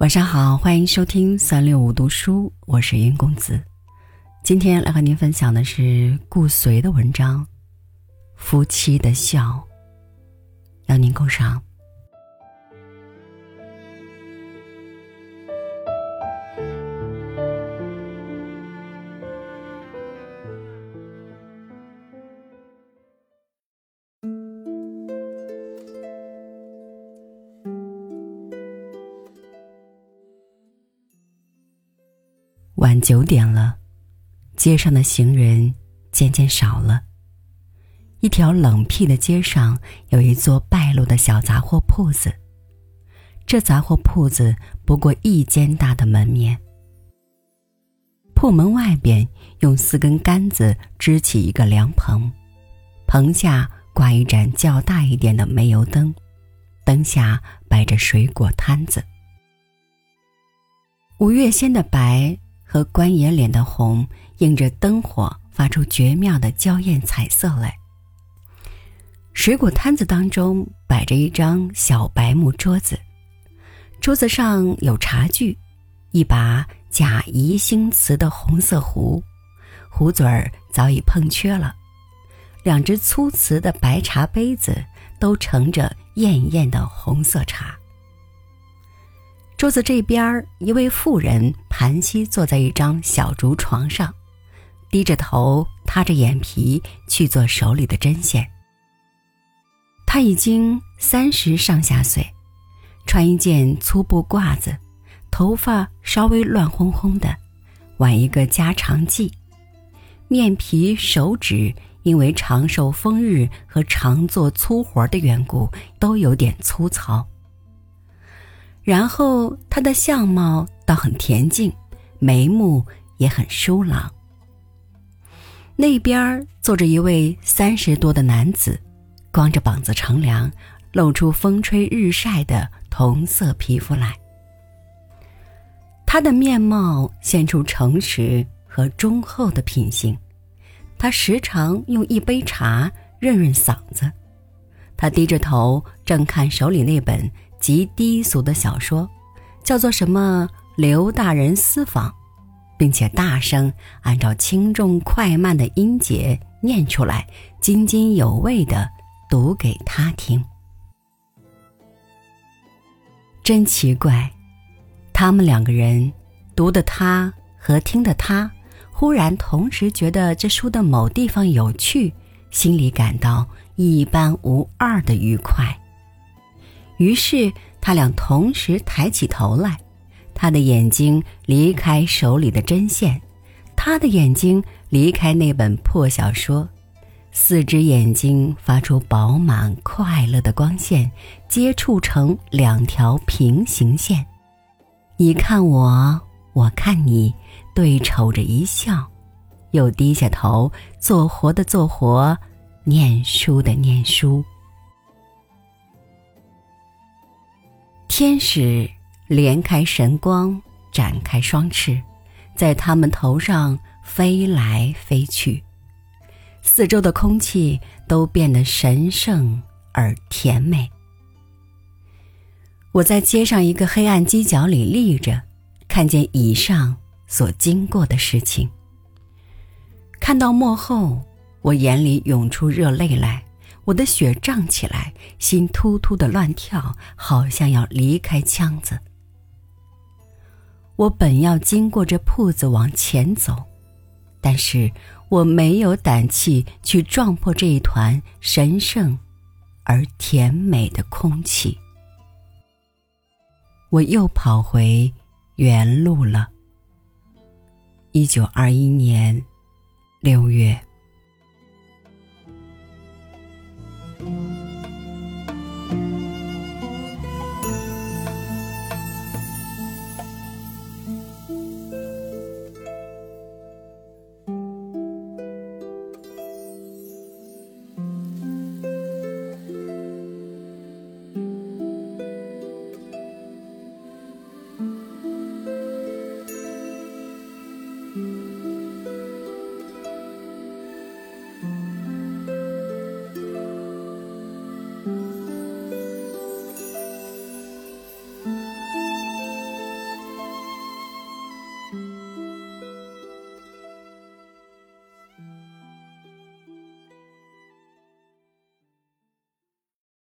晚上好，欢迎收听三六五读书，我是云公子。今天来和您分享的是顾随的文章《夫妻的笑》，邀您共赏。晚九点了，街上的行人渐渐少了。一条冷僻的街上有一座败落的小杂货铺子。这杂货铺子不过一间大的门面。铺门外边用四根杆子支起一个凉棚，棚下挂一盏较大一点的煤油灯，灯下摆着水果摊子。五月仙的白。和关爷脸的红映着灯火，发出绝妙的娇艳彩色来。水果摊子当中摆着一张小白木桌子，桌子上有茶具，一把假宜兴瓷的红色壶，壶嘴儿早已碰缺了；两只粗瓷的白茶杯子都盛着艳艳的红色茶。桌子这边，一位妇人盘膝坐在一张小竹床上，低着头，塌着眼皮去做手里的针线。她已经三十上下岁，穿一件粗布褂子，头发稍微乱哄哄的，挽一个加长髻，面皮手指因为长受风日和常做粗活的缘故，都有点粗糙。然后他的相貌倒很恬静，眉目也很疏朗。那边坐着一位三十多的男子，光着膀子乘凉，露出风吹日晒的同色皮肤来。他的面貌现出诚实和忠厚的品性。他时常用一杯茶润润嗓子。他低着头，正看手里那本。极低俗的小说，叫做什么《刘大人私访》，并且大声按照轻重快慢的音节念出来，津津有味的读给他听。真奇怪，他们两个人读的他和听的他，忽然同时觉得这书的某地方有趣，心里感到一般无二的愉快。于是他俩同时抬起头来，他的眼睛离开手里的针线，他的眼睛离开那本破小说，四只眼睛发出饱满快乐的光线，接触成两条平行线。你看我，我看你，对瞅着一笑，又低下头做活的做活，念书的念书。天使连开神光，展开双翅，在他们头上飞来飞去，四周的空气都变得神圣而甜美。我在街上一个黑暗犄角里立着，看见以上所经过的事情。看到幕后，我眼里涌出热泪来。我的血胀起来，心突突的乱跳，好像要离开腔子。我本要经过这铺子往前走，但是我没有胆气去撞破这一团神圣而甜美的空气。我又跑回原路了。一九二一年六月。